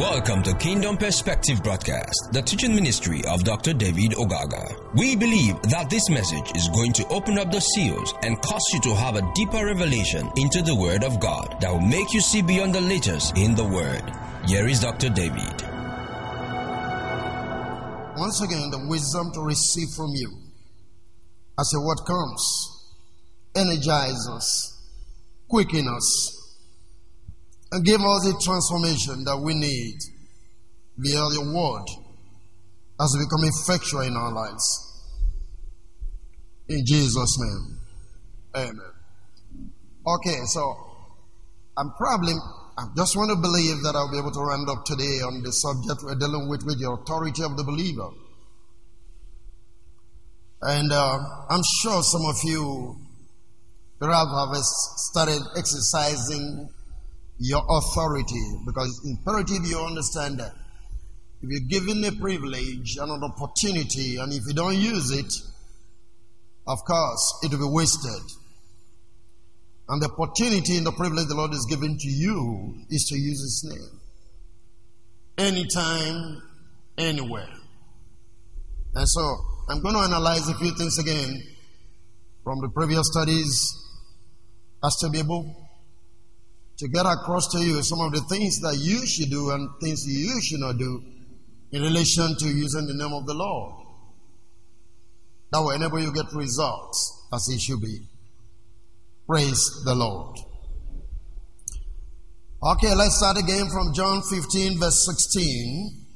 Welcome to Kingdom Perspective Broadcast, the teaching ministry of Dr. David Ogaga. We believe that this message is going to open up the seals and cause you to have a deeper revelation into the Word of God that will make you see beyond the letters in the Word. Here is Dr. David. Once again, the wisdom to receive from you as your word comes, energize us, quicken us, and give us the transformation that we need via your word as we become effectual in our lives. In Jesus' name. Amen. Okay, so I'm probably, I just want to believe that I'll be able to round up today on the subject we're dealing with, with the authority of the believer. And uh, I'm sure some of you perhaps have started exercising your authority because it's imperative you understand that. If you're given a privilege and an opportunity, and if you don't use it, of course, it will be wasted. And the opportunity and the privilege the Lord has given to you is to use His name. Anytime, anywhere. And so, I'm going to analyze a few things again from the previous studies Pastor able to get across to you some of the things that you should do and things you should not do in relation to using the name of the Lord. That will enable you get results as it should be. Praise the Lord. Okay, let's start again from John 15, verse 16.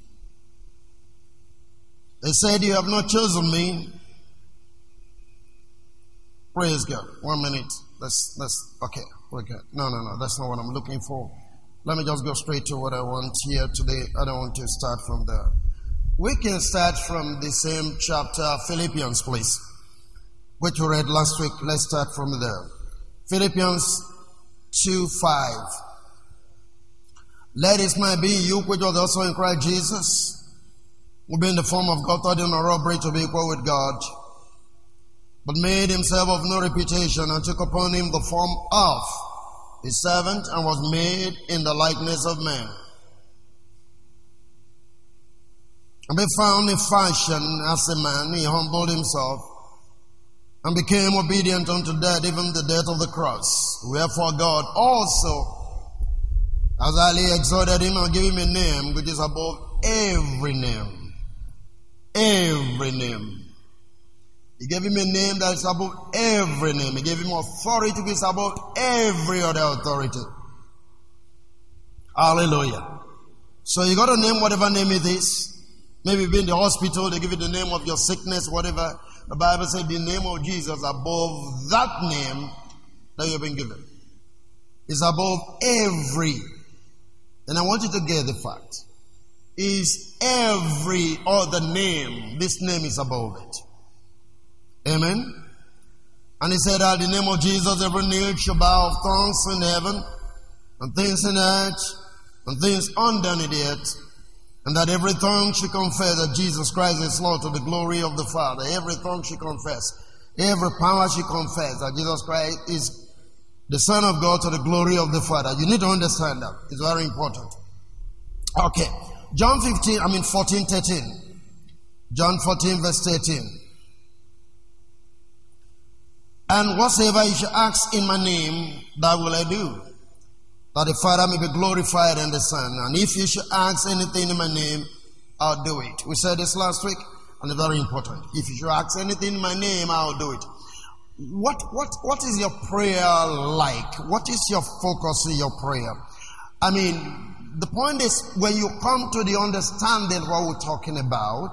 They said, You have not chosen me. Praise God. One minute. Let's, let's, okay. Okay. No, no, no. That's not what I'm looking for. Let me just go straight to what I want here today. I don't want to start from there. We can start from the same chapter, Philippians, please, which we read last week. Let's start from there. Philippians 2 5. Let his mind be you, which was also in Christ Jesus, who being the form of God, thought in a robbery to be equal with God but made himself of no reputation and took upon him the form of a servant and was made in the likeness of man. And being found in fashion as a man, he humbled himself and became obedient unto death, even the death of the cross. Wherefore God also has highly exalted him and given him a name which is above every name. Every name he gave him a name that is above every name. He gave him authority which is above every other authority. Hallelujah. So you got to name whatever name it is. Maybe be in the hospital, they give you the name of your sickness, whatever. The Bible said the name of Jesus above that name that you've been given. Is above every. And I want you to get the fact. Is every other name, this name is above it. Amen. And he said, At the name of Jesus, every knee shall bow of thrones in heaven, and things in earth, and things underneath the earth, and that every tongue should confess that Jesus Christ is Lord to the glory of the Father. Every tongue should confess. Every power should confess that Jesus Christ is the Son of God to the glory of the Father. You need to understand that. It's very important. Okay. John 15, I mean 14, 13. John 14, verse 13. And whatsoever you shall ask in my name, that will I do. That the Father may be glorified in the Son. And if you should ask anything in my name, I'll do it. We said this last week, and it's very important. If you should ask anything in my name, I'll do it. What, what, what is your prayer like? What is your focus in your prayer? I mean, the point is when you come to the understanding what we're talking about,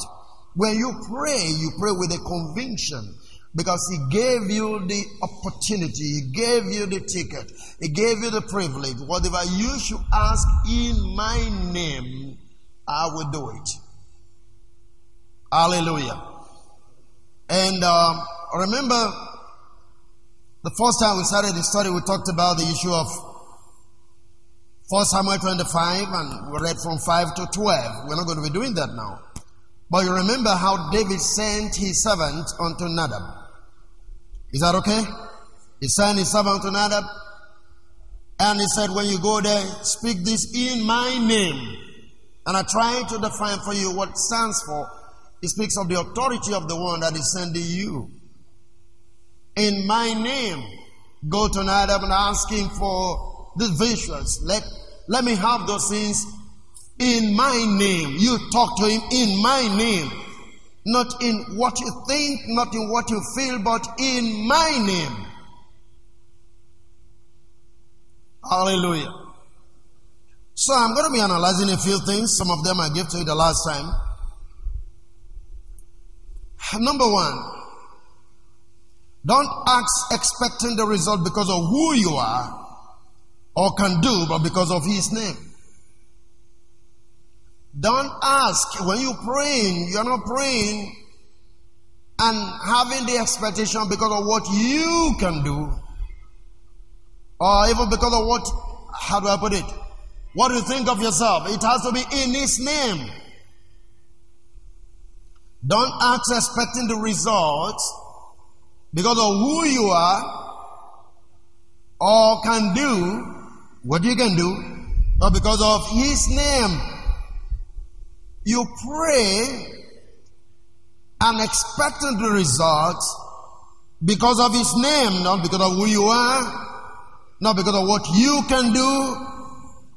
when you pray, you pray with a conviction because he gave you the opportunity, he gave you the ticket, he gave you the privilege. Whatever you should ask in my name, I will do it. Hallelujah. And uh, remember, the first time we started the study, we talked about the issue of 1 Samuel 25, and we read from 5 to 12. We're not going to be doing that now. But you remember how David sent his servant unto Nadab. Is that okay? He sent his servant to Nadab. And he said, when you go there, speak this in my name. And I try to define for you what stands for. It speaks of the authority of the one that is sending you. In my name, go to Nadab and ask him for these visions. Let, let me have those things in my name. You talk to him in my name. Not in what you think, not in what you feel, but in my name. Hallelujah. So I'm going to be analyzing a few things. Some of them I gave to you the last time. Number one, don't ask expecting the result because of who you are or can do, but because of His name. Don't ask when you're praying, you're not praying and having the expectation because of what you can do, or even because of what, how do I put it? What you think of yourself? It has to be in His name. Don't ask expecting the results because of who you are or can do what you can do, but because of His name. You pray and expecting the results because of His name, not because of who you are, not because of what you can do,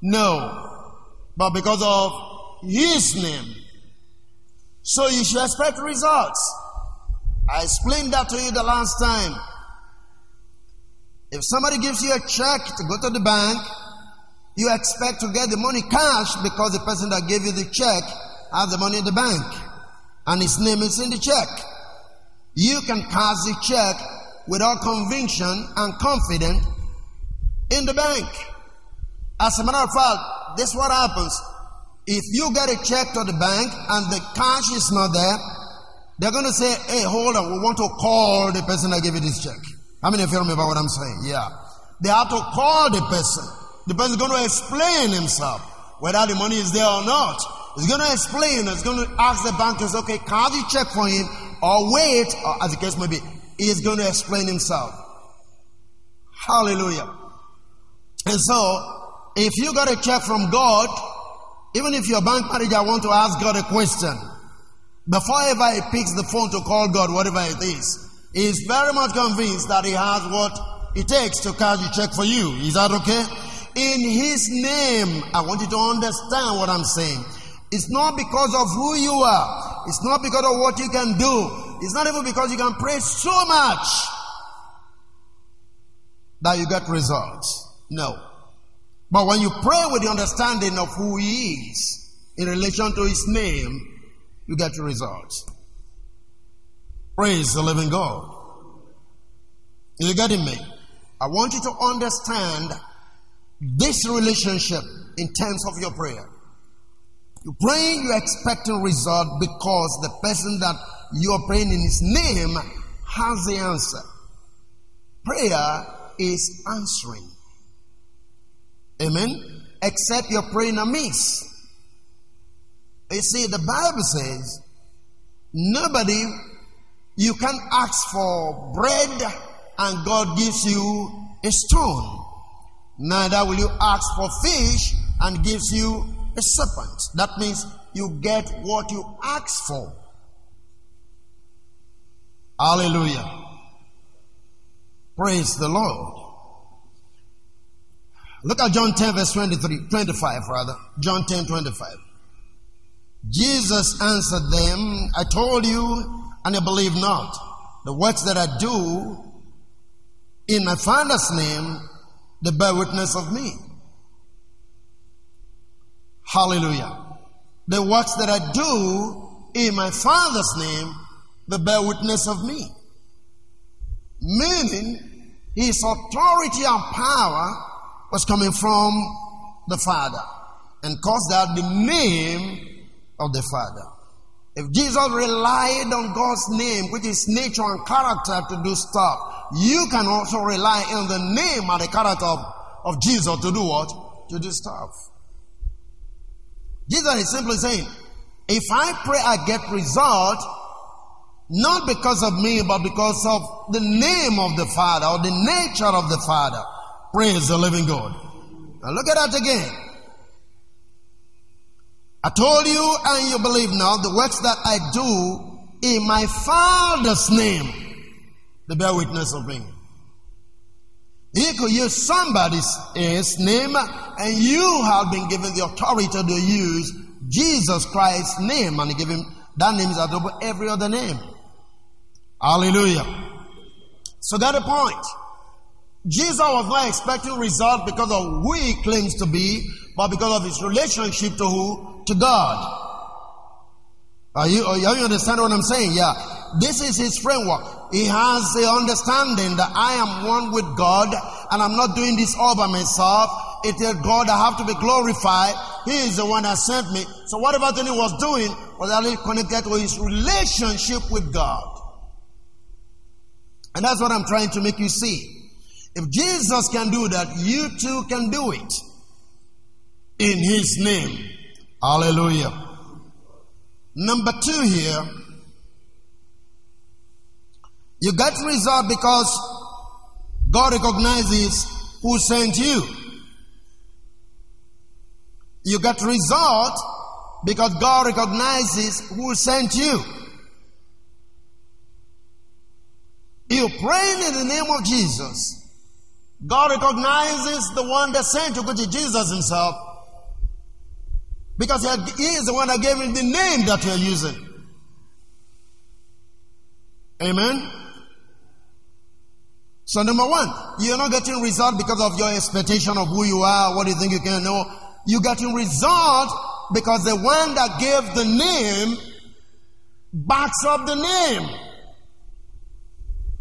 no, but because of His name. So you should expect results. I explained that to you the last time. If somebody gives you a check to go to the bank, you expect to get the money cash because the person that gave you the check has the money in the bank and his name is in the check. You can cash the check without conviction and confidence in the bank. As a matter of fact, this is what happens. If you get a check to the bank and the cash is not there, they're going to say, hey, hold on, we want to call the person that gave you this check. How many of you remember what I'm saying? Yeah. They have to call the person. The person is going to explain himself, whether the money is there or not. He's going to explain, he's going to ask the bankers, okay, can you check for him or wait, or as the case may be. He's going to explain himself. Hallelujah. And so, if you got a check from God, even if your bank manager want to ask God a question, before ever he picks the phone to call God, whatever it is, he is very much convinced that he has what it takes to cash the check for you. Is that okay? In his name, I want you to understand what I'm saying. It's not because of who you are. It's not because of what you can do. It's not even because you can pray so much that you get results. No. But when you pray with the understanding of who He is in relation to His name, you get your results. Praise the living God. Are You getting me? I want you to understand this relationship in terms of your prayer. You're praying, you're expecting result because the person that you're praying in his name has the answer. Prayer is answering. Amen. Except you're praying amiss. You see, the Bible says, nobody, you can ask for bread and God gives you a stone. Neither will you ask for fish and gives you a serpent. That means you get what you ask for. Hallelujah. Praise the Lord. Look at John 10 verse 23, 25 rather. John 10, 25. Jesus answered them, I told you, and you believe not. The works that I do in my Father's name, they bear witness of me. Hallelujah. The works that I do in my Father's name, they bear witness of me. Meaning, his authority and power was coming from the Father. And caused that the name of the Father. If Jesus relied on God's name, which is nature and character to do stuff, you can also rely on the name and the character of, of Jesus to do what? To do stuff. Jesus is simply saying, if I pray, I get result, not because of me, but because of the name of the Father or the nature of the Father. Praise the living God. Now look at that again. I told you and you believe now the works that I do in my Father's name. they bear witness of me. He could use somebody's name and you have been given the authority to use Jesus Christ's name and give him that name is above every other name. Hallelujah. So got a point. Jesus was not expecting result because of who he claims to be, but because of his relationship to who? To God. Are you, are you understand what I'm saying? Yeah. This is his framework. He has the understanding that I am one with God and I'm not doing this all by myself. It is God I have to be glorified. He is the one that sent me. So whatever thing he was doing was only connected to his relationship with God. And that's what I'm trying to make you see. If Jesus can do that, you too can do it. In His name. Hallelujah. Number two here, you get result because God recognizes who sent you. You get result because God recognizes who sent you. You praying in the name of Jesus. God recognizes the one that sent you, which is Jesus himself. Because he is the one that gave him the name that you're using. Amen. So number one, you're not getting result because of your expectation of who you are, what you think you can know. You're getting result because the one that gave the name backs up the name.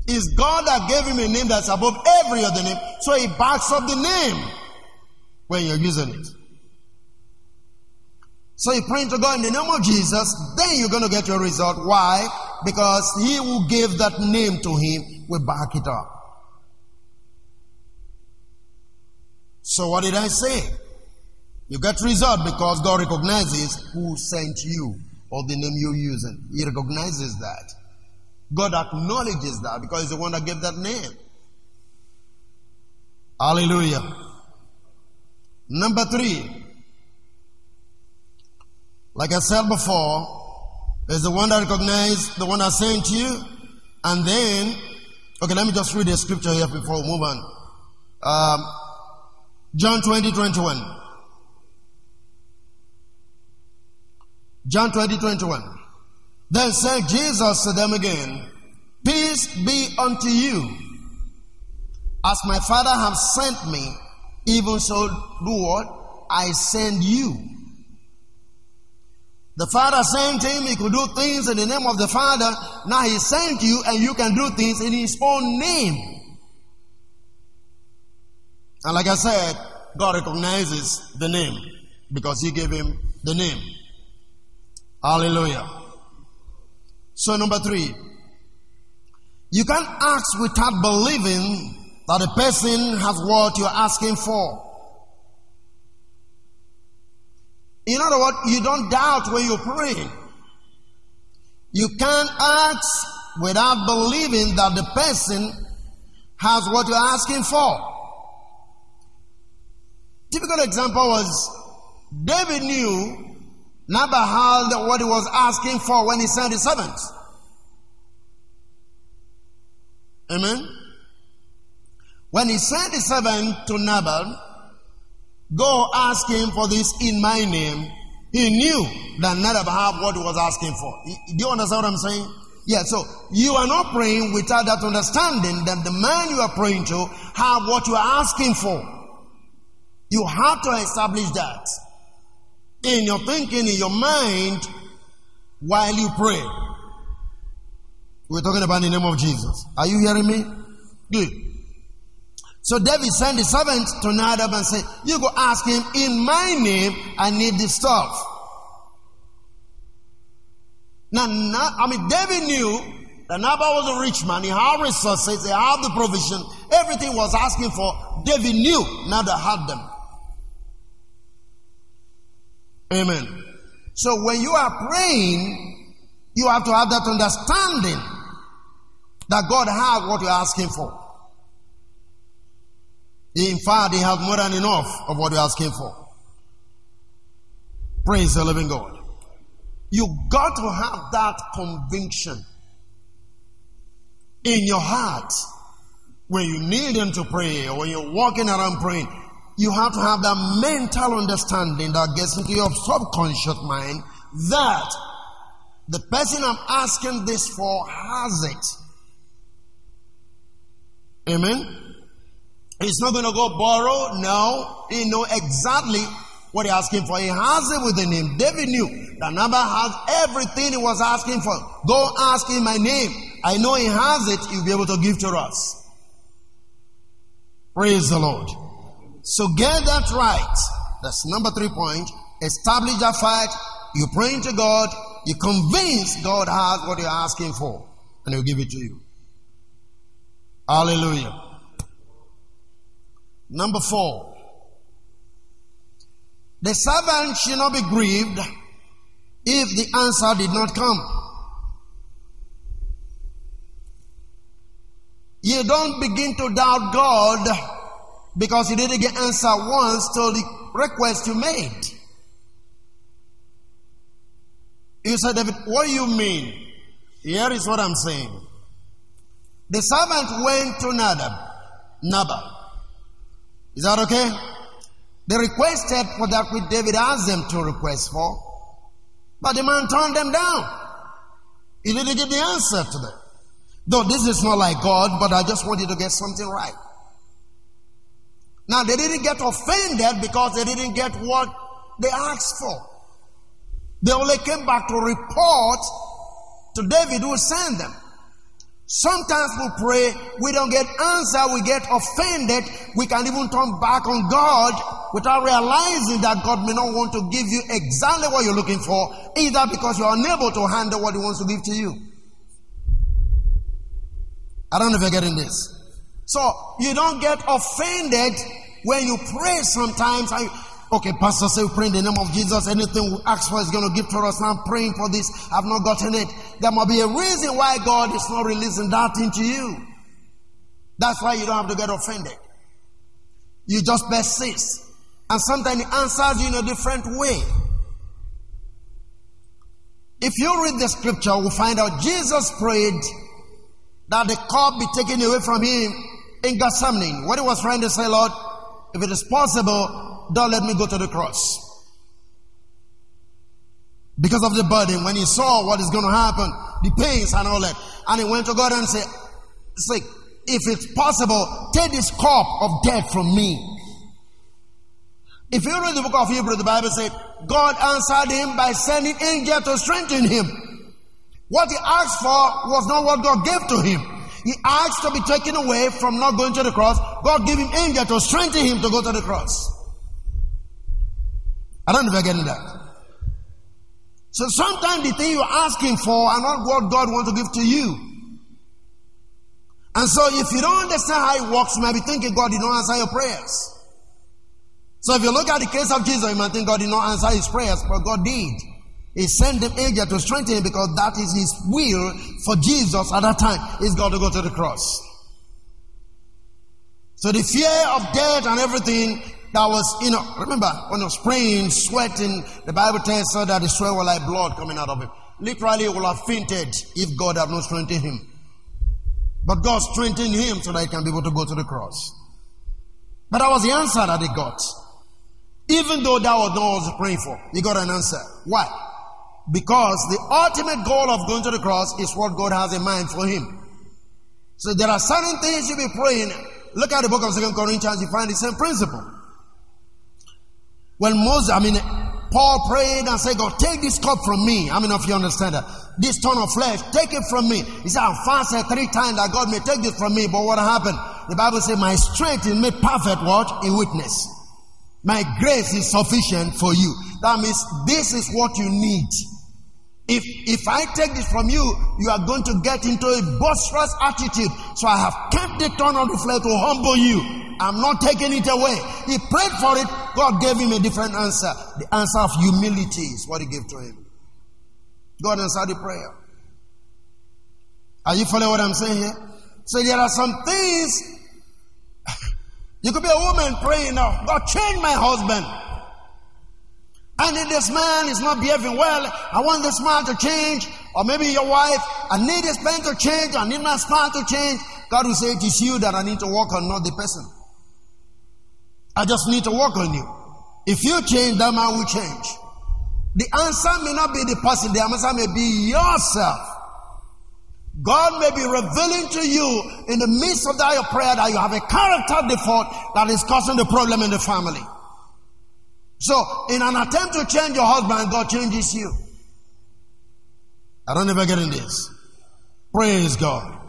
Is God that gave him a name that's above every other name. So he backs up the name when you're using it. So you pray to God in the name of Jesus, then you're going to get your result. Why? Because he who gave that name to him will back it up. So what did I say? You get result because God recognizes who sent you or the name you're using. He recognizes that. God acknowledges that because He's the one that gave that name. Hallelujah. Number three, like I said before, is the one that recognizes the one that sent you. And then, okay, let me just read the scripture here before we move on. Um, John 20, 21. John 20, 21. Then said Jesus to them again, Peace be unto you. As my Father have sent me, even so do what? I send you. The Father sent him, he could do things in the name of the Father. Now he sent you, and you can do things in his own name. And like I said, God recognizes the name because he gave him the name. Hallelujah. So, number three, you can't ask without believing that the person has what you're asking for. In other words, you don't doubt when you pray. You can't ask without believing that the person has what you're asking for. Typical example was David knew Nabal had what he was asking for when he sent his servants. Amen. When he sent his servant to Nabal, go ask him for this in my name, he knew that Nabal had what he was asking for. Do you understand what I'm saying? Yeah, so you are not praying without that understanding that the man you are praying to have what you are asking for. You have to establish that in your thinking, in your mind, while you pray. We're talking about the name of Jesus. Are you hearing me? Good. So David sent the servant to Nadab and said, You go ask him, in my name, I need this stuff. Now, I mean, David knew that Nabal was a rich man. He had resources, he had the provision, everything was asking for. David knew Nabal had them. Amen. So when you are praying, you have to have that understanding that God has what you're asking for. In fact, He has more than enough of what you're asking for. Praise the living God. You got to have that conviction in your heart when you need Him to pray or when you're walking around praying. You have to have that mental understanding that gets into your subconscious mind that the person I'm asking this for has it. Amen. He's not going to go borrow. No. He know exactly what he's asking for. He has it within him. David knew that Nabal has everything he was asking for. Go ask in my name. I know he has it. He'll be able to give to us. Praise the Lord. So get that right. That's number three point. Establish that fact. You pray to God. You convince God has what you're asking for. And he'll give it to you. Hallelujah. Number four. The servant should not be grieved if the answer did not come. You don't begin to doubt God because you didn't get answer once to the request you made. You said, David, what do you mean? Here is what I'm saying. The servant went to Nadab, Nabal. Is that okay? They requested for that which David asked them to request for, but the man turned them down. He didn't get the answer to them. Though this is not like God, but I just want you to get something right. Now they didn't get offended because they didn't get what they asked for. They only came back to report to David who sent them. Sometimes we pray, we don't get answer, we get offended, we can even turn back on God without realizing that God may not want to give you exactly what you're looking for, either because you're unable to handle what He wants to give to you. I don't know if you're getting this. So you don't get offended when you pray sometimes. I, Okay, Pastor say pray in the name of Jesus. Anything we ask for is going to give to us. I'm praying for this. I've not gotten it. There might be a reason why God is not releasing that into you. That's why you don't have to get offended. You just persist. And sometimes He answers you in a different way. If you read the scripture, we'll find out Jesus prayed that the cup be taken away from him in Gethsemane. What he was trying to say, Lord, if it is possible, don't let me go to the cross. Because of the burden, when he saw what is going to happen, the pains and all that, and he went to God and said, say, if it's possible, take this cup of death from me. If you read the book of Hebrew, the Bible said, God answered him by sending angels to strengthen him. What he asked for was not what God gave to him. He asked to be taken away from not going to the cross. God gave him angels to strengthen him to go to the cross. I don't know if you're getting that. So sometimes the thing you're asking for are not what God wants to give to you. And so if you don't understand how it works, you might be thinking God did not answer your prayers. So if you look at the case of Jesus, you might think God did not answer his prayers, but God did. He sent the angel to strengthen him because that is his will for Jesus at that time. He's got to go to the cross. So the fear of death and everything that was, you know, remember when he was praying, sweating, the Bible tells us that the sweat was like blood coming out of him. Literally, he would have fainted if God had not strengthened him. But God strengthened him so that he can be able to go to the cross. But that was the answer that he got. Even though that was not what he was praying for, he got an answer. Why? Because the ultimate goal of going to the cross is what God has in mind for him. So there are certain things you be praying. Look at the book of Second Corinthians, you find the same principle. When Moses, I mean, Paul prayed and said, God, take this cup from me. I mean, if you understand that. This ton of flesh, take it from me. He said, I fasted three times that God may take this from me. But what happened? The Bible says, my strength is made perfect, what? In weakness. My grace is sufficient for you. That means this is what you need. If, if I take this from you, you are going to get into a boisterous attitude. So I have kept the turn of the flesh to humble you. I'm not taking it away. He prayed for it. God gave him a different answer. The answer of humility is what he gave to him. God answered the prayer. Are you following what I'm saying here? So there are some things. You could be a woman praying now, God change my husband. I need this man, he's not behaving well. I want this man to change. Or maybe your wife, I need this man to change. I need my spouse to change. God will say, It is you that I need to work on, not the person. I just need to work on you. If you change, that man will change. The answer may not be the person, the answer may be yourself. God may be revealing to you in the midst of that your prayer that you have a character default that is causing the problem in the family. So, in an attempt to change your husband, God changes you. I don't ever get in this. Praise God.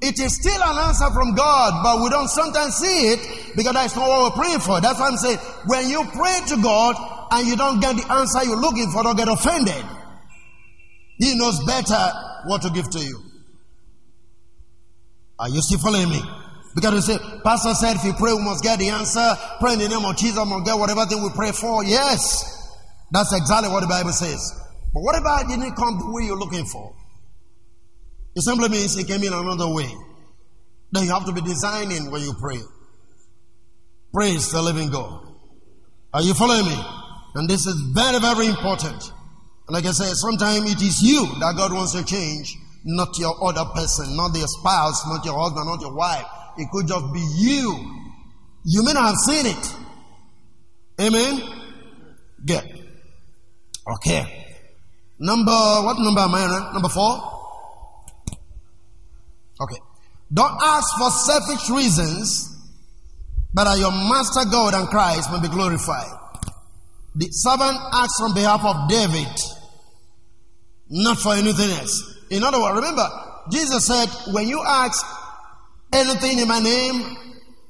It is still an answer from God, but we don't sometimes see it because that's not what we're praying for. That's why I'm saying when you pray to God and you don't get the answer you're looking for, don't get offended. He knows better what to give to you. Are you still following me? Because we say, Pastor said, if you pray, we must get the answer. Pray in the name of Jesus, we must get whatever thing we pray for. Yes, that's exactly what the Bible says. But what about it didn't come the way you're looking for? It simply means it came in another way. Then you have to be designing when you pray. Praise the living God. Are you following me? And this is very, very important. Like I said, sometimes it is you that God wants to change, not your other person, not your spouse, not your husband, not your wife. It could just be you. You may not have seen it. Amen? Good. Okay. Number, what number am I on? Eh? Number four? Okay. Don't ask for selfish reasons, but that your master God and Christ may be glorified. The servant asks on behalf of David, not for anything else. In other words, remember, Jesus said, when you ask anything in my name,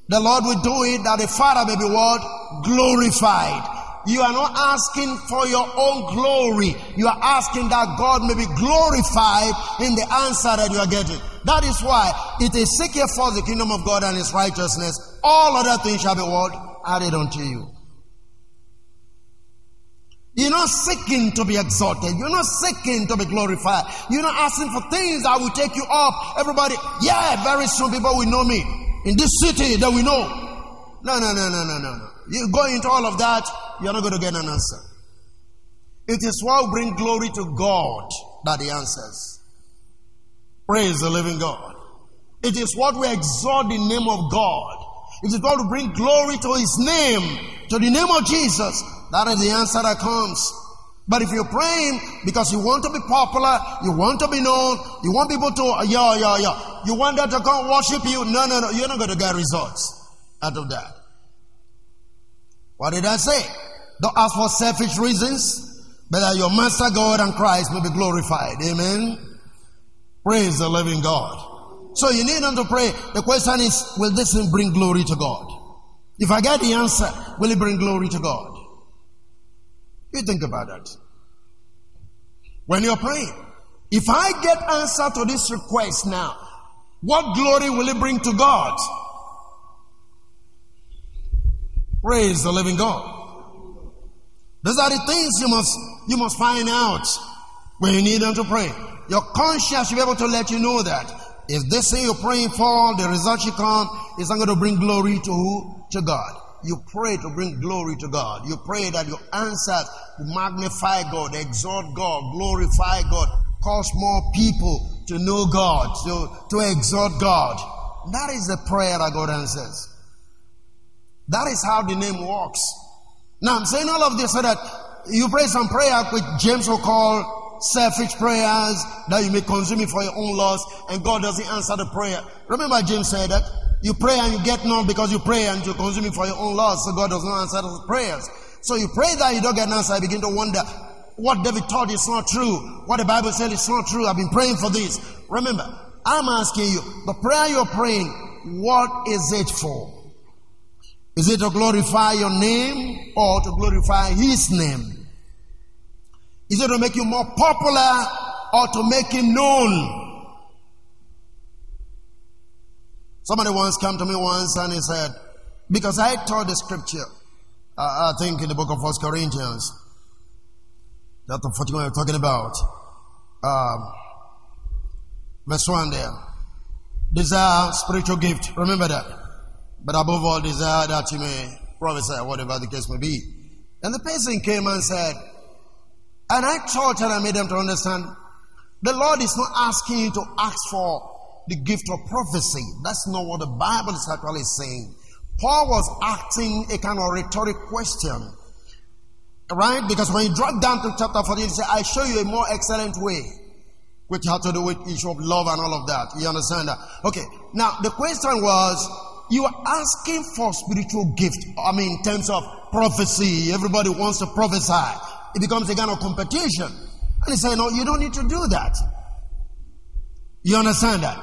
the Lord will do it that the Father may be what? Glorified. You are not asking for your own glory. You are asking that God may be glorified in the answer that you are getting. That is why it is seek ye first the kingdom of God and his righteousness. All other things shall be what? Added unto you. You're not seeking to be exalted. You're not seeking to be glorified. You're not asking for things that will take you up. Everybody, yeah, very soon people will know me. In this city that we know. No, no, no, no, no, no. You go into all of that, you're not going to get an answer. It is what bring glory to God that He answers. Praise the living God. It is what we exalt in the name of God. It is what to bring glory to His name, to the name of Jesus. That is the answer that comes. But if you're praying because you want to be popular, you want to be known, you want people to, uh, yeah, yeah, yeah, you want them to come worship you, no, no, no, you're not going to get results out of that. What did I say? Don't ask for selfish reasons, but that your Master God and Christ may be glorified. Amen. Praise the living God. So you need not to pray. The question is, will this bring glory to God? If I get the answer, will it bring glory to God? You think about that. When you're praying, if I get answer to this request now, what glory will it bring to God? Praise the living God. Those are the things you must you must find out when you need them to pray. Your conscience should be able to let you know that if this thing you're praying for, the result should come, is not going to bring glory to who? To God. You pray to bring glory to God. You pray that your answers will magnify God, exalt God, glorify God, cause more people to know God, to, to exalt God. That is the prayer that God answers. That is how the name works. Now I'm saying all of this so that you pray some prayer which James will call selfish prayers that you may consume it for your own loss and God doesn't answer the prayer. Remember James said that you pray and you get none because you pray and you consume it for your own loss so God does not answer those prayers. So you pray that you don't get an answer, I begin to wonder what David taught is not true. What the Bible said is not true. I've been praying for this. Remember, I'm asking you, the prayer you're praying, what is it for? Is it to glorify your name or to glorify his name? Is it to make you more popular or to make him known? Somebody once came to me once and he said, because I taught the scripture, uh, I think in the book of First Corinthians, chapter 41 we're talking about, um, verse 1 there. Desire spiritual gift. Remember that. But above all, desire that you may prophesy, whatever the case may be. And the person came and said, and I taught and I made them to understand the Lord is not asking you to ask for the gift of prophecy. That's not what the Bible is actually saying. Paul was asking a kind of rhetoric question. Right? Because when you drop down to chapter 14, he said, I show you a more excellent way, which had to do with issue of love and all of that. You understand that? Okay. Now, the question was, you are asking for spiritual gift. I mean, in terms of prophecy, everybody wants to prophesy. It becomes a kind of competition. And he said, no, you don't need to do that. You understand that?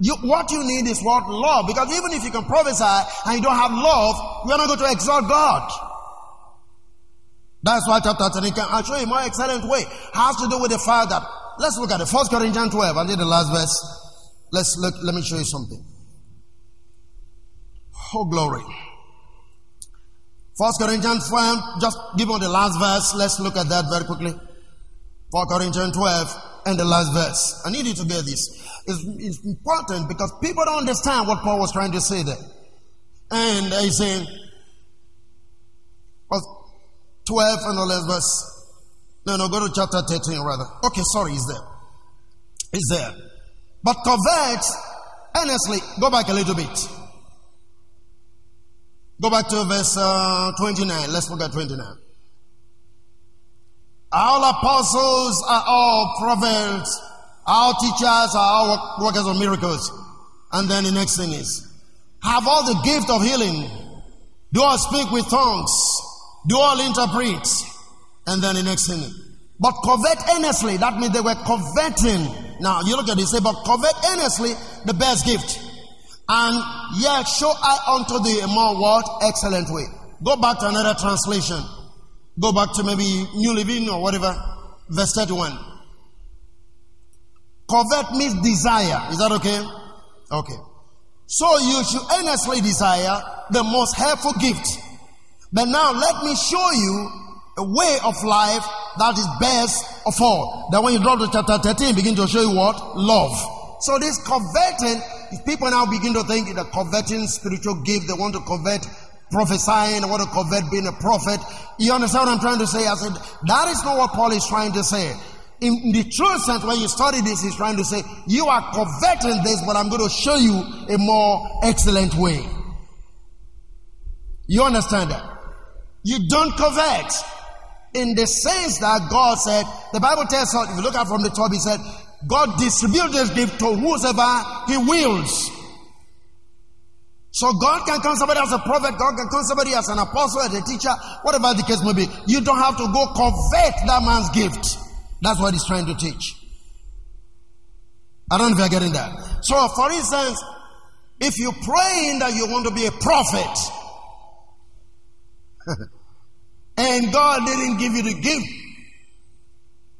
You, what you need is what? Love. Because even if you can prophesy and you don't have love, you're not going to exalt God. That's why chapter 10 can I'll show you a more excellent way. Has to do with the fact that let's look at it. First Corinthians 12, I did the last verse. Let's look, let me show you something. Oh glory. First Corinthians 12, just give on the last verse. Let's look at that very quickly. First Corinthians 12 and the last verse. I need you to get this. It's, it's important because people don't understand what Paul was trying to say there. And he's saying, 12 and the last verse. No, no, go to chapter 13 rather. Okay, sorry, he's there. He's there. But covet earnestly. Go back a little bit. Go back to verse uh, 29. Let's look at 29. All apostles are all prophets. All teachers are all workers of miracles. And then the next thing is, have all the gift of healing. Do all speak with tongues? Do all interpret? And then the next thing. But covet earnestly. That means they were coveting. Now you look at this, say, but covet earnestly the best gift. And yet show I unto thee a more what? Excellent way. Go back to another translation. Go back to maybe New Living or whatever. Verse 31. Covet means desire. Is that okay? Okay. So you should earnestly desire the most helpful gift but now let me show you a way of life that is best of all. Then when you drop to chapter 13, begin to show you what? Love. So this coveting, people now begin to think the coveting spiritual gift, they want to covet prophesying, want to covet being a prophet. You understand what I'm trying to say? I said, that is not what Paul is trying to say. In the true sense, when you study this, he's trying to say, you are coveting this, but I'm going to show you a more excellent way. You understand that? You don't covet in the sense that God said, the Bible tells us, if you look at from the top, He said, God distributes this gift to whosoever He wills. So God can come somebody as a prophet, God can come somebody as an apostle, as a teacher, whatever the case may be. You don't have to go convert that man's gift. That's what he's trying to teach. I don't know if you're getting that. So, for instance, if you're praying that you want to be a prophet, and God didn't give you the gift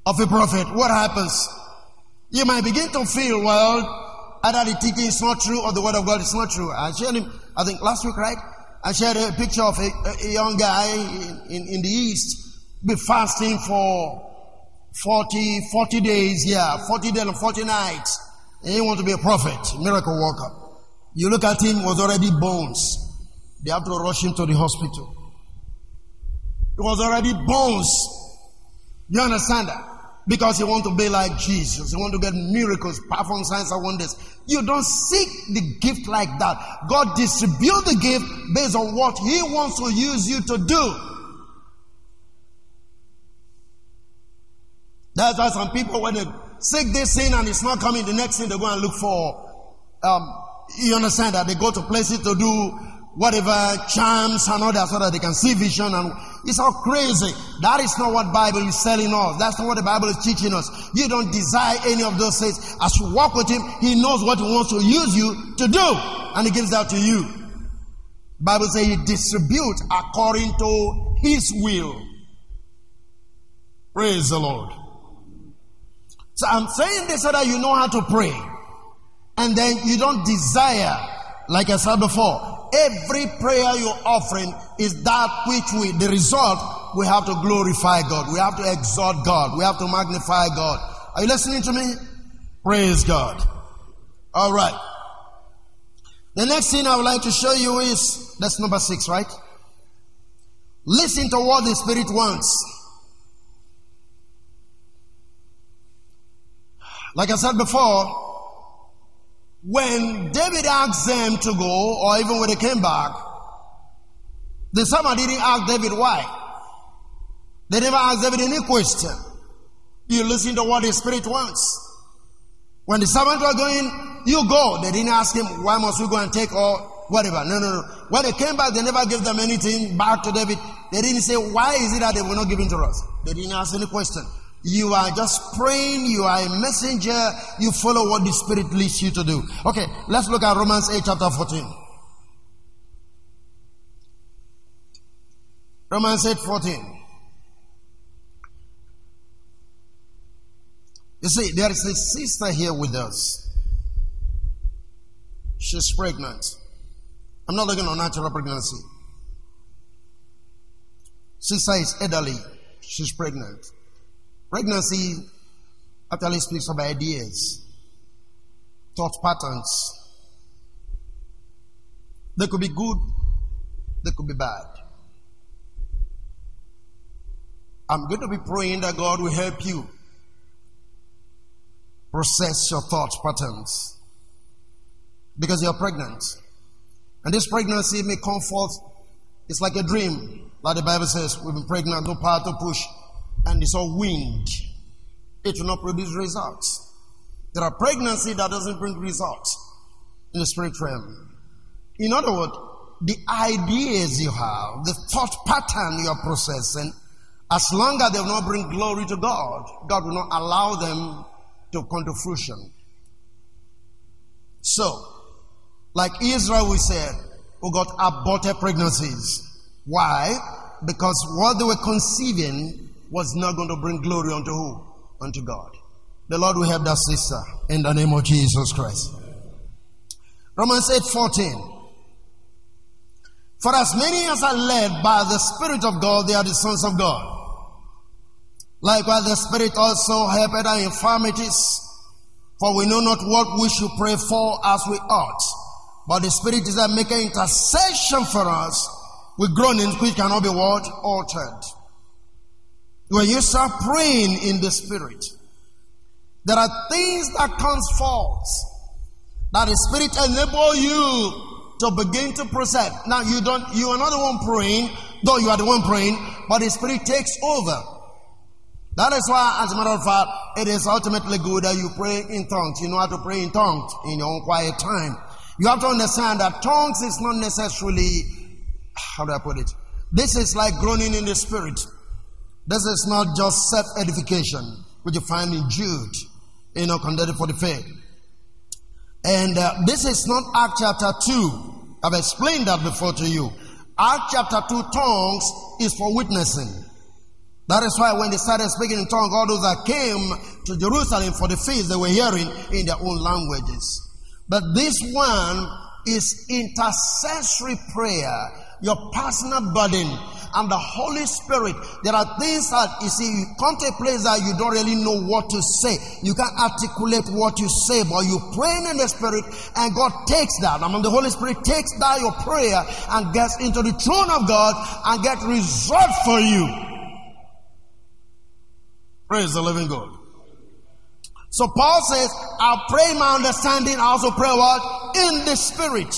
of a prophet, what happens? You might begin to feel, well, either the teaching is not true or the word of God is not true. I shared him, I think last week, right? I shared a picture of a, a young guy in, in, in, the East, be fasting for 40, 40 days, yeah, 40 days and 40 nights. And he want to be a prophet, miracle worker. You look at him, was already bones. They have to rush him to the hospital. It was already bones. You understand that? Because you want to be like Jesus. You want to get miracles, perform signs and wonders. You don't seek the gift like that. God distributes the gift based on what He wants to use you to do. That's why some people, when they seek this thing and it's not coming, the next thing they go and look for. Um, you understand that they go to places to do whatever charms and all that so that they can see vision and it's all crazy. That is not what Bible is telling us. That's not what the Bible is teaching us. You don't desire any of those things. As you walk with Him, He knows what He wants to use you to do and He gives that to you. Bible says He distributes according to His will. Praise the Lord. So I'm saying this so that you know how to pray. And then you don't desire, like I said before, Every prayer you're offering is that which we, the result, we have to glorify God. We have to exalt God. We have to magnify God. Are you listening to me? Praise God. All right. The next thing I would like to show you is that's number six, right? Listen to what the Spirit wants. Like I said before, when David asked them to go, or even when they came back, the servant didn't ask David why. They never asked David any question. You listen to what the Spirit wants. When the servant was going, you go. They didn't ask him, why must we go and take or whatever. No, no, no. When they came back, they never gave them anything back to David. They didn't say, why is it that they were not giving to us? They didn't ask any question. You are just praying. You are a messenger. You follow what the Spirit leads you to do. Okay, let's look at Romans 8 chapter 14. Romans 8 14. You see, there is a sister here with us. She's pregnant. I'm not looking at natural pregnancy. Sister is elderly. She's pregnant. Pregnancy actually speaks of ideas, thought patterns. They could be good, they could be bad. I'm going to be praying that God will help you process your thought patterns because you're pregnant. And this pregnancy may come forth, it's like a dream. Like the Bible says, we've been pregnant, no power to push, and it's all wind. It will not produce results. There are pregnancy that doesn't bring results in the spirit realm. In other words, the ideas you have, the thought pattern you are processing, as long as they will not bring glory to God, God will not allow them to come to fruition. So, like Israel, we said, who got aborted pregnancies. Why? Because what they were conceiving was not going to bring glory unto who? Unto God. The Lord will help that sister in the name of Jesus Christ. Romans 8 14. For as many as are led by the Spirit of God, they are the sons of God. Likewise, the Spirit also helped our infirmities, for we know not what we should pray for as we ought. But the Spirit is that making intercession for us with groanings which cannot be what? Altered. When you start praying in the Spirit, there are things that comes forth that the Spirit enable you to begin to process. Now you don't, you are not the one praying, though you are the one praying, but the Spirit takes over. That is why, as a matter of fact, it is ultimately good that you pray in tongues. You know how to pray in tongues in your own quiet time. You have to understand that tongues is not necessarily, how do I put it? This is like groaning in the spirit. This is not just self edification, which you find in Jude, you know, condemned for the faith. And uh, this is not Act chapter 2. I've explained that before to you. Act chapter 2 tongues is for witnessing. That is why when they started speaking in tongues, all those that came to Jerusalem for the feast, they were hearing in their own languages. But this one is intercessory prayer, your personal burden, and the Holy Spirit. There are things that you see, you come to a place that you don't really know what to say. You can't articulate what you say, but you pray in the Spirit, and God takes that. I mean, the Holy Spirit takes that your prayer and gets into the throne of God and get result for you. Praise the living God. So Paul says, I pray my understanding, I also pray what? In the spirit.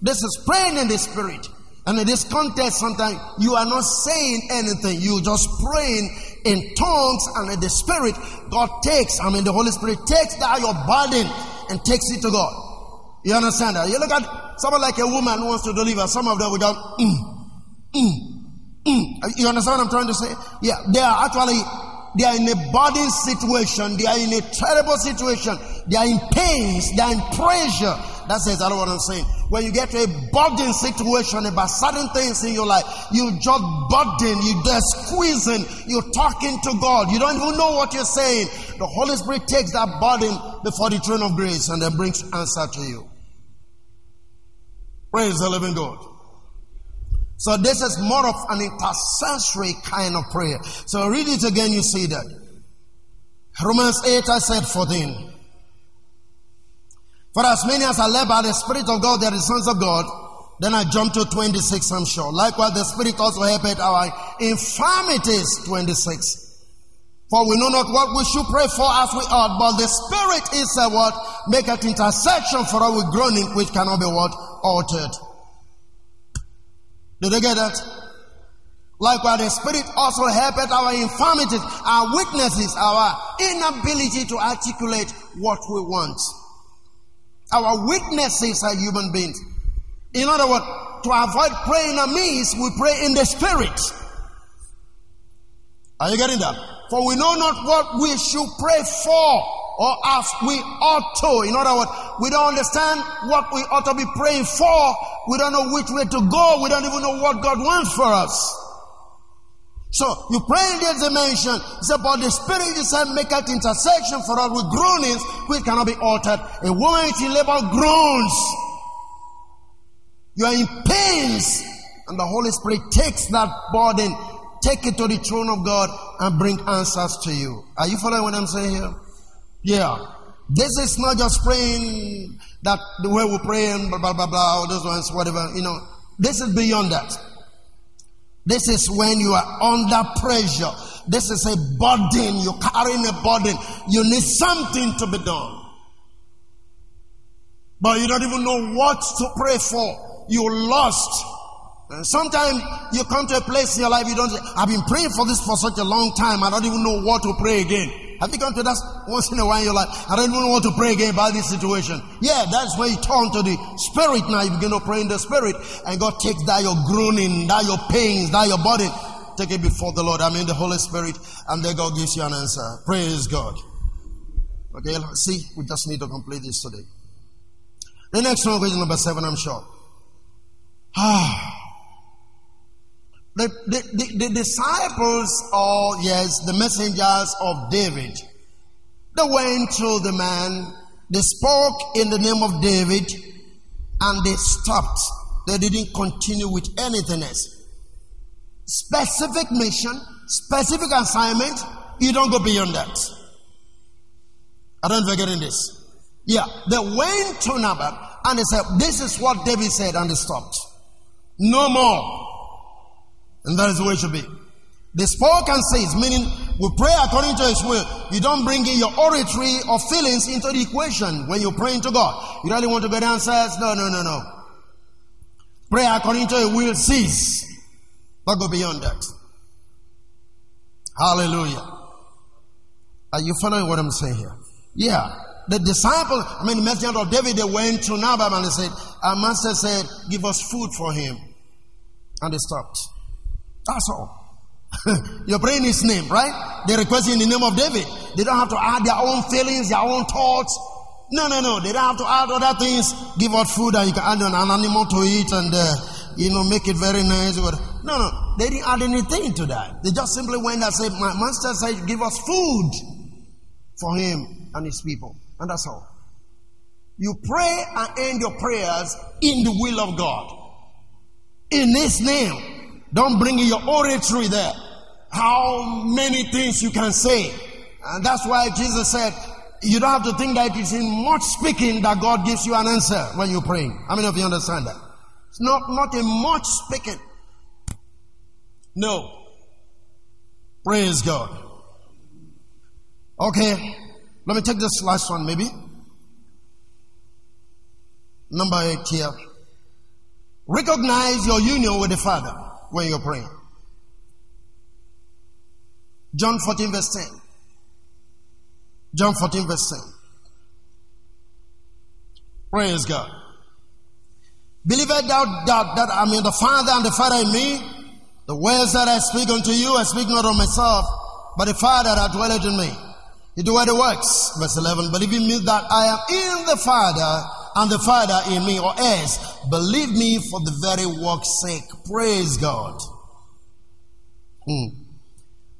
This is praying in the spirit. And in this context, sometimes you are not saying anything. You just praying in tongues and in the spirit. God takes, I mean, the Holy Spirit takes that your burden and takes it to God. You understand that? You look at someone like a woman who wants to deliver, some of them without, mm, mm, mm. You understand what I'm trying to say? Yeah, they are actually they are in a burden situation. They are in a terrible situation. They are in pains. They are in pressure. That's exactly what I'm saying. When you get to a burden situation about certain things in your life, you just burden, you just squeezing, you're talking to God. You don't even know what you're saying. The Holy Spirit takes that burden before the throne of grace and then brings answer to you. Praise the living God. So this is more of an intercessory kind of prayer. So read it again, you see that. Romans 8, I said 14. For as many as are led by the Spirit of God, they are the sons of God. Then I jump to 26, I'm sure. Likewise, the Spirit also helped our infirmities, 26. For we know not what we should pray for as we ought, but the Spirit is a what? Make an intercession for our groaning, which cannot be what? Altered. Did you get that? Likewise, the Spirit also helpeth our infirmities, our weaknesses, our inability to articulate what we want. Our weaknesses are human beings. In other words, to avoid praying amiss, we pray in the Spirit. Are you getting that? For we know not what we should pray for or as we ought to. In other words, we don't understand what we ought to be praying for. We don't know which way to go. We don't even know what God wants for us. So you pray in this dimension. It's about the Spirit is said, make an intercession for us with groanings which cannot be altered. A woman in labor groans. You are in pains, and the Holy Spirit takes that burden take it to the throne of God and bring answers to you. Are you following what I'm saying here? Yeah. This is not just praying that the way we pray and blah, blah, blah, blah, those ones, whatever, you know. This is beyond that. This is when you are under pressure. This is a burden. You're carrying a burden. You need something to be done. But you don't even know what to pray for. You're lost. And Sometimes you come to a place in your life you don't say, I've been praying for this for such a long time. I don't even know what to pray again. Have you come to that once in a while in your life? I don't even what to pray again about this situation. Yeah, that's when you turn to the spirit now. You begin to pray in the spirit and God takes that your groaning, that your pains, that your body. Take it before the Lord. I mean the Holy Spirit and then God gives you an answer. Praise God. Okay, see, we just need to complete this today. The next one, question number seven, I'm sure. Ah. The, the, the, the disciples, or yes, the messengers of David, they went to the man, they spoke in the name of David, and they stopped. They didn't continue with anything else. Specific mission, specific assignment, you don't go beyond that. I don't forget in this. Yeah, they went to Nabal and they said, This is what David said, and they stopped. No more. And that is the way it should be. The spoke and says, meaning we pray according to His will. You don't bring in your oratory or feelings into the equation when you're praying to God. You really want to get answers? No, no, no, no. Pray according to His will cease. But go beyond that. Hallelujah. Are you following what I'm saying here? Yeah. The disciple, I mean, the messenger of David, they went to Nabal and they said, Our master said, Give us food for him. And they stopped. That's all. You're praying his name, right? They're requesting the name of David. They don't have to add their own feelings, their own thoughts. No, no, no. They don't have to add other things. Give out food and you can add an animal to eat and, uh, you know, make it very nice. No, no. They didn't add anything to that. They just simply went and said, My master said, give us food for him and his people. And that's all. You pray and end your prayers in the will of God. In his name. Don't bring your oratory there. How many things you can say. And that's why Jesus said, you don't have to think that it is in much speaking that God gives you an answer when you're praying. How many of you understand that? It's not, not in much speaking. No. Praise God. Okay. Let me take this last one maybe. Number eight here. Recognize your union with the Father when you're praying. John 14, verse 10. John 14, verse 10. Praise God. Believest thou that, that I in the Father and the Father in me? The words that I speak unto you, I speak not of myself, but the Father that dwelleth in me. He doeth the works. Verse 11. Believe in me that I am in the Father and the Father in me, or else believe me for the very work's sake. Praise God. Hmm.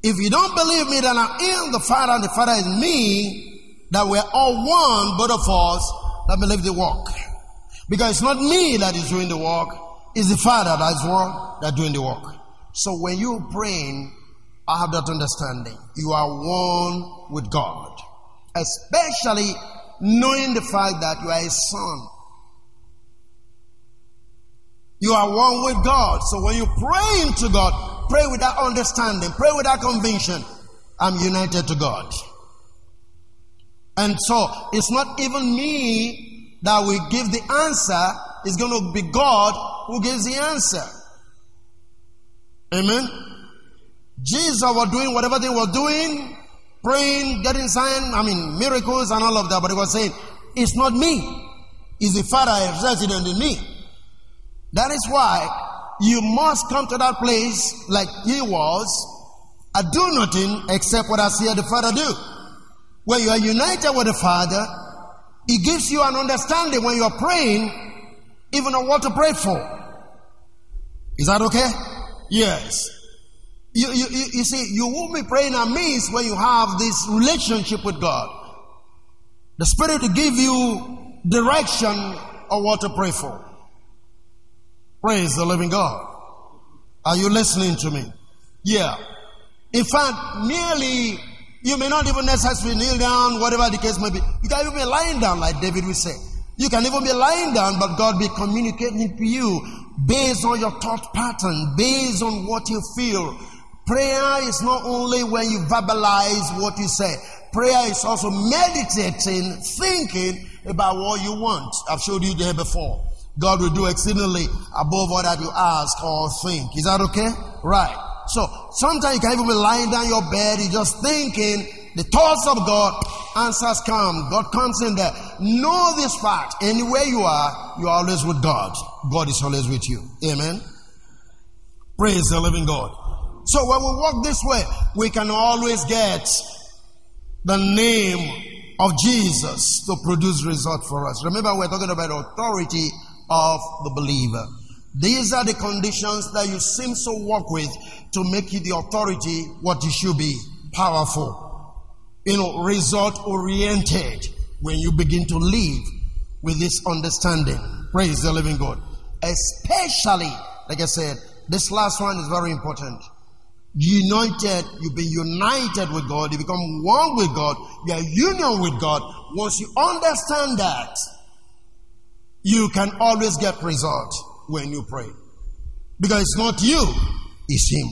If you don't believe me that I'm in the Father and the Father is me, that we're all one, both of us, that believe the work. Because it's not me that is doing the work, it's the Father that is work, that doing the work. So when you're praying, I have that understanding. You are one with God. Especially knowing the fact that you are a son. You are one with God. So when you pray into God, pray with that understanding, pray with that conviction. I'm united to God. And so it's not even me that will give the answer, it's going to be God who gives the answer. Amen. Jesus was doing whatever they were doing, praying, getting signs, I mean, miracles and all of that, but he was saying, It's not me, it's the Father resident in me. That is why you must come to that place like he was. I do nothing except what I see the Father do. When you are united with the Father, He gives you an understanding when you are praying, even on what to pray for. Is that okay? Yes. You, you, you, you see, you won't be praying amiss when you have this relationship with God. The Spirit will give you direction of what to pray for. Praise the living God. Are you listening to me? Yeah. In fact, nearly you may not even necessarily kneel down, whatever the case may be. You can even be lying down, like David would say. You can even be lying down, but God be communicating to you based on your thought pattern, based on what you feel. Prayer is not only when you verbalize what you say. Prayer is also meditating, thinking about what you want. I've showed you there before. God will do exceedingly above all that you ask or think. Is that okay? Right. So sometimes you can even be lying down your bed, you're just thinking the thoughts of God, answers come. God comes in there. Know this fact. Anywhere you are, you are always with God. God is always with you. Amen. Praise the living God. So when we walk this way, we can always get the name of Jesus to produce result for us. Remember, we're talking about authority of the believer. These are the conditions that you seem to work with to make you the authority what you should be powerful, you know, result oriented when you begin to live with this understanding. Praise the living God. Especially, like I said, this last one is very important. United, you've been united with God, you become one with God, you are union with God. Once you understand that, you can always get result when you pray. Because it's not you, it's Him.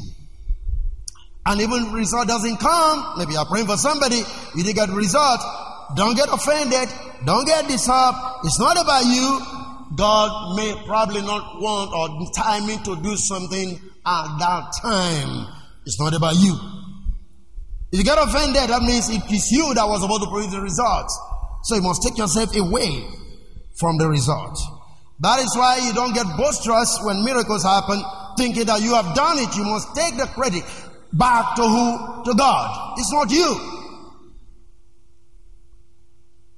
And even result doesn't come, maybe you're praying for somebody, you didn't get result. Don't get offended. Don't get disturbed. It's not about you. God may probably not want or timing to do something at that time. It's not about you. If you get offended, that means it is you that was about to produce the result. So you must take yourself away from the result. That is why you don't get boisterous when miracles happen, thinking that you have done it. You must take the credit back to who? To God. It's not you.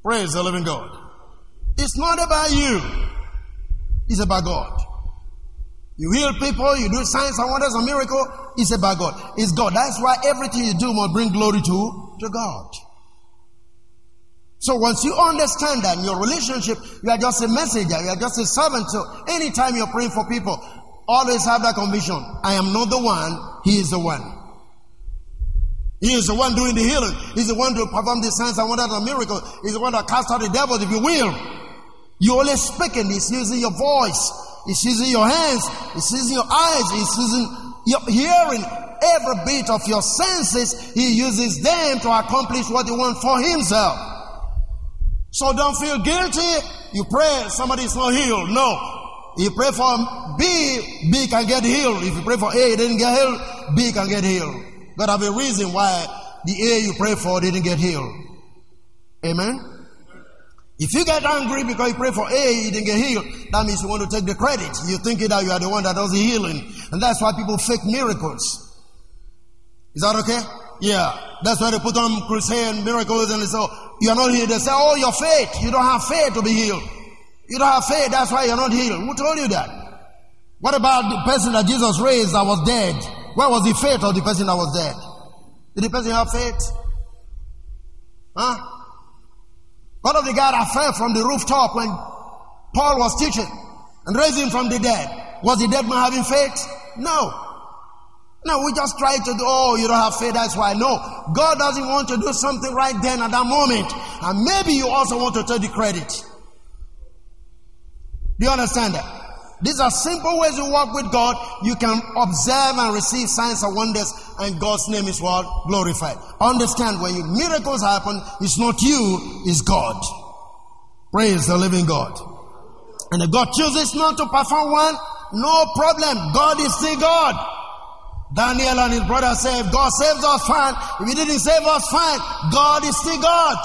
Praise the living God. It's not about you. It's about God. You heal people, you do signs and wonders and miracle. It's about God. It's God. That's why everything you do must bring glory to, to God. So once you understand that in your relationship, you are just a messenger, you are just a servant. So anytime you're praying for people, always have that conviction. I am not the one, He is the one. He is the one doing the healing. He's the one to perform the signs and wonders and miracles. He's the one that cast out the devils, if you will. you're only speaking. He's using your voice. He's using your hands. He's using your eyes. He's using your hearing. Every bit of your senses, he uses them to accomplish what he wants for himself. So don't feel guilty. You pray, somebody is not healed. No. You pray for B, B can get healed. If you pray for A, didn't get healed, B can get healed. God have a reason why the A you pray for didn't get healed. Amen. If you get angry because you pray for A, you didn't get healed, that means you want to take the credit. You're thinking that you are the one that does the healing. And that's why people fake miracles. Is that okay? Yeah. That's why they put on crusade miracles and they say, oh, you're not healed. They say, oh, your faith. You don't have faith to be healed. You don't have faith. That's why you're not healed. Who told you that? What about the person that Jesus raised that was dead? Where was the faith of the person that was dead? Did the person have faith? Huh? What of the guy that fell from the rooftop when Paul was teaching and raised him from the dead? Was the dead man having faith? No. No, we just try to do, oh, you don't have faith, that's why. No. God doesn't want to do something right then at that moment. And maybe you also want to take the credit. Do you understand that? These are simple ways you walk with God. You can observe and receive signs and wonders, and God's name is what? Glorified. Understand when you, miracles happen, it's not you, it's God. Praise the living God. And if God chooses not to perform one, no problem. God is still God. Daniel and his brother said, God saves us, fine. If he didn't save us, fine. God is still God.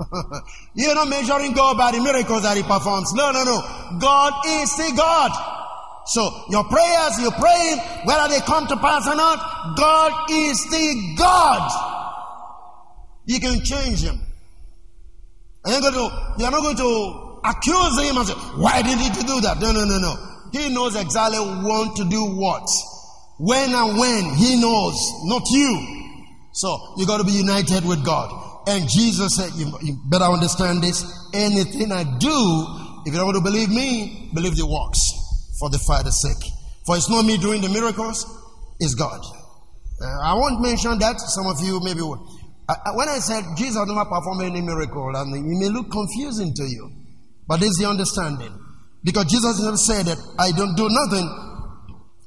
You're not measuring God by the miracles that He performs. No, no, no. God is the God. So your prayers, you're praying, whether they come to pass or not, God is the God. You can change Him. You're, going to, you're not going to accuse Him and say, why did He do that? No, no, no, no. He knows exactly want to do what. When and when He knows, not you. So you got to be united with God. And Jesus said, you, you better understand this. Anything I do, if you don't want to believe me, believe the works for the Father's sake. For it's not me doing the miracles, it's God. Uh, I won't mention that. Some of you maybe will. I, when I said Jesus never performed any miracle, and it may look confusing to you, but is the understanding. Because Jesus said that I don't do nothing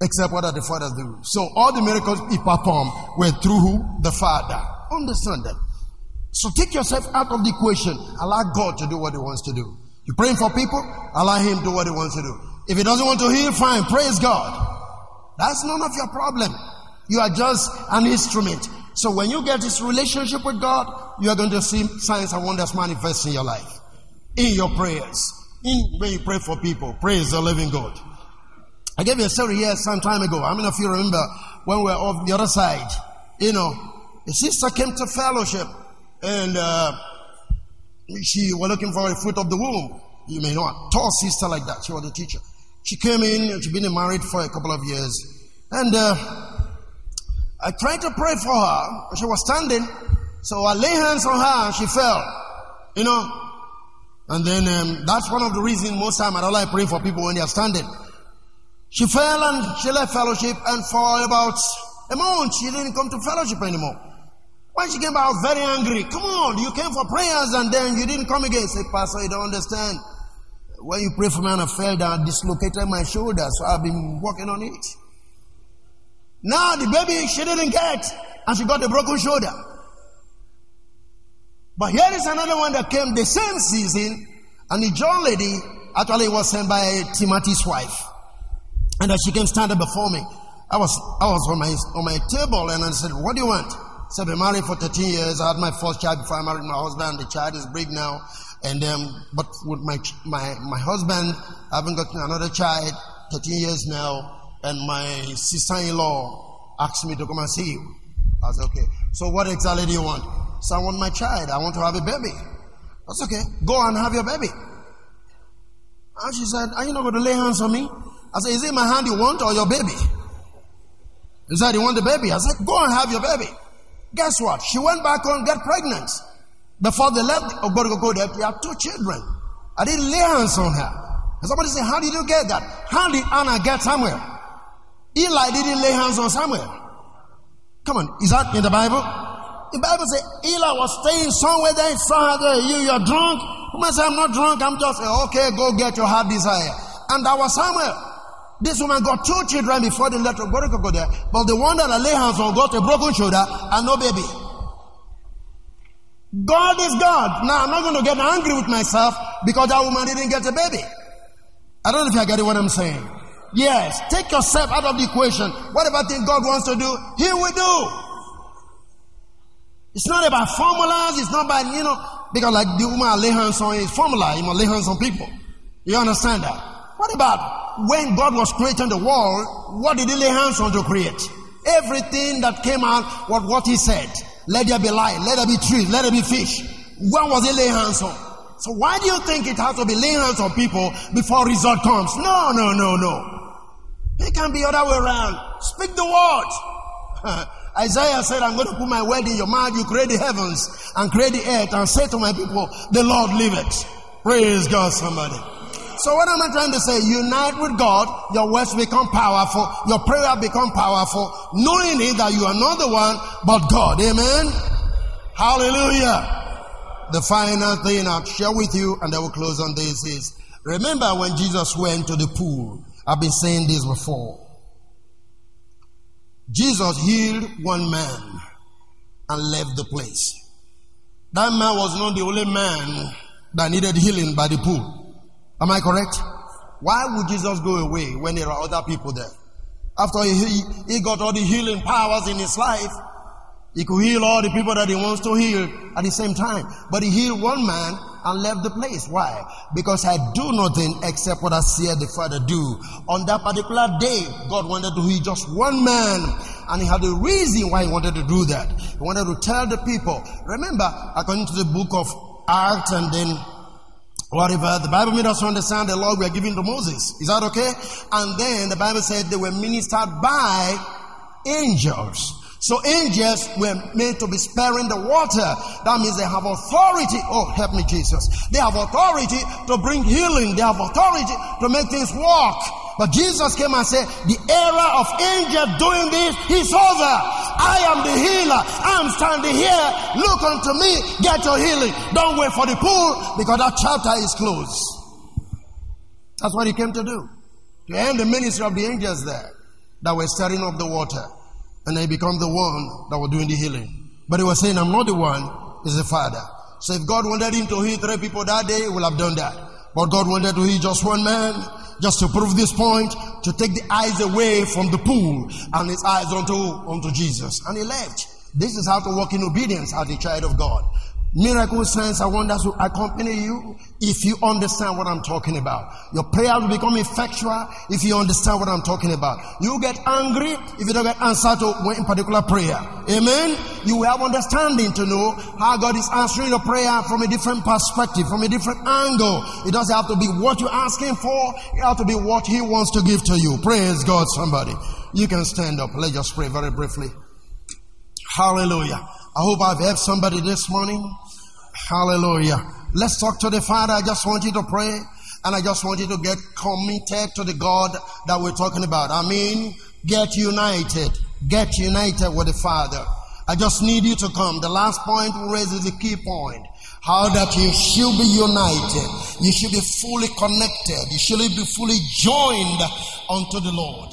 except what the Father do. So all the miracles he performed were through who? The Father. Understand that. So take yourself out of the equation. Allow God to do what He wants to do. You're praying for people, allow Him to do what He wants to do. If He doesn't want to heal, fine, praise God. That's none of your problem. You are just an instrument. So when you get this relationship with God, you are going to see signs and wonders manifest in your life, in your prayers, in when you pray for people. Praise the living God. I gave you a story here some time ago. How many of you remember when we were off the other side? You know, a sister came to fellowship and uh, she was looking for a fruit of the womb. You may know a tall sister like that. She was a teacher. She came in, she'd been married for a couple of years. And uh, I tried to pray for her. She was standing. So I lay hands on her and she fell. You know. And then um, that's one of the reasons most time I don't like praying for people when they are standing. She fell and she left fellowship and for about a month she didn't come to fellowship anymore. When she came back, very angry. Come on, you came for prayers and then you didn't come again. Say, Pastor, you don't understand. When you pray for me and I fell down, dislocated my shoulder, so I've been working on it. Now the baby she didn't get, and she got a broken shoulder. But here is another one that came the same season, and the young lady actually was sent by Timothy's wife, and that she came standing before me. I was I was on my on my table, and I said, "What do you want?" So I've been married for 13 years. I had my first child before I married my husband. The child is big now. And um, but with my my my husband, I haven't gotten another child. 13 years now. And my sister-in-law asked me to come and see you. I said, okay. So what exactly do you want? So I want my child. I want to have a baby. That's okay. Go and have your baby. And she said, Are you not going to lay hands on me? I said, Is it my hand you want or your baby? He said, You want the baby? I said, Go and have your baby. Guess what? She went back home and got pregnant. Before they left Ogbodogogo, they had two children. I didn't lay hands on her. And somebody said, How did you get that? How did Anna get Samuel? Eli didn't lay hands on Samuel. Come on, is that in the Bible? The Bible says Eli was staying somewhere there. He saw her there. You, you're drunk. Who say, I'm not drunk. I'm just, okay, go get your heart desire. And that was Samuel. This woman got two children before the letter of God go there. But the one that I lay hands on got a broken shoulder and no baby. God is God. Now I'm not going to get angry with myself because that woman didn't get a baby. I don't know if you get what I'm saying. Yes, take yourself out of the equation. Whatever thing God wants to do, He will do. It's not about formulas. It's not about, you know, because like the woman I lay hands on is formula. You must lay hands on people. You understand that? What about when God was creating the world, what did he lay hands on to create? Everything that came out was what he said. Let there be light, let there be trees, let there be fish. When was he laying hands on? So why do you think it has to be laying hands on people before result comes? No, no, no, no. It can be other way around. Speak the word. Isaiah said, I'm going to put my word in your mouth. You create the heavens and create the earth and say to my people, the Lord liveth. Praise God, somebody. So what am I trying to say? Unite with God, your words become powerful, your prayer become powerful, knowing it that you are not the one, but God. Amen. Hallelujah. The final thing I'll share with you, and I will close on this is Remember when Jesus went to the pool? I've been saying this before. Jesus healed one man and left the place. That man was not the only man that needed healing by the pool. Am I correct? Why would Jesus go away when there are other people there? After he, he got all the healing powers in his life, he could heal all the people that he wants to heal at the same time. But he healed one man and left the place. Why? Because I do nothing except what I see the Father do. On that particular day, God wanted to heal just one man. And he had a reason why he wanted to do that. He wanted to tell the people. Remember, according to the book of Acts and then whatever, uh, the Bible made us understand the law we are giving to Moses. Is that okay? And then the Bible said they were ministered by angels. So angels were made to be sparing the water. That means they have authority. Oh, help me, Jesus. They have authority to bring healing. They have authority to make things work. But Jesus came and said, the era of angels doing this is over. I am the healer. I'm standing here. Look unto me. Get your healing. Don't wait for the pool because that chapter is closed. That's what he came to do. To end the ministry of the angels there that were stirring up the water and they become the one that was doing the healing. But he was saying, I'm not the one, it's the Father. So if God wanted him to heal three people that day, he would have done that. But God wanted to heal just one man, just to prove this point, to take the eyes away from the pool and his eyes onto, onto Jesus. And he left. This is how to walk in obedience as a child of God. Miracle signs and wonders will accompany you if you understand what I'm talking about. Your prayer will become effectual if you understand what I'm talking about. You get angry if you don't get answer to one particular prayer. Amen. You will have understanding to know how God is answering your prayer from a different perspective, from a different angle. It doesn't have to be what you're asking for. It has to be what He wants to give to you. Praise God, somebody. You can stand up. Let's just pray very briefly. Hallelujah. I hope I've helped somebody this morning. Hallelujah. Let's talk to the Father. I just want you to pray and I just want you to get committed to the God that we're talking about. I mean, get united. Get united with the Father. I just need you to come. The last point we raise is the key point. How that you should be united. You should be fully connected. You should be fully joined unto the Lord.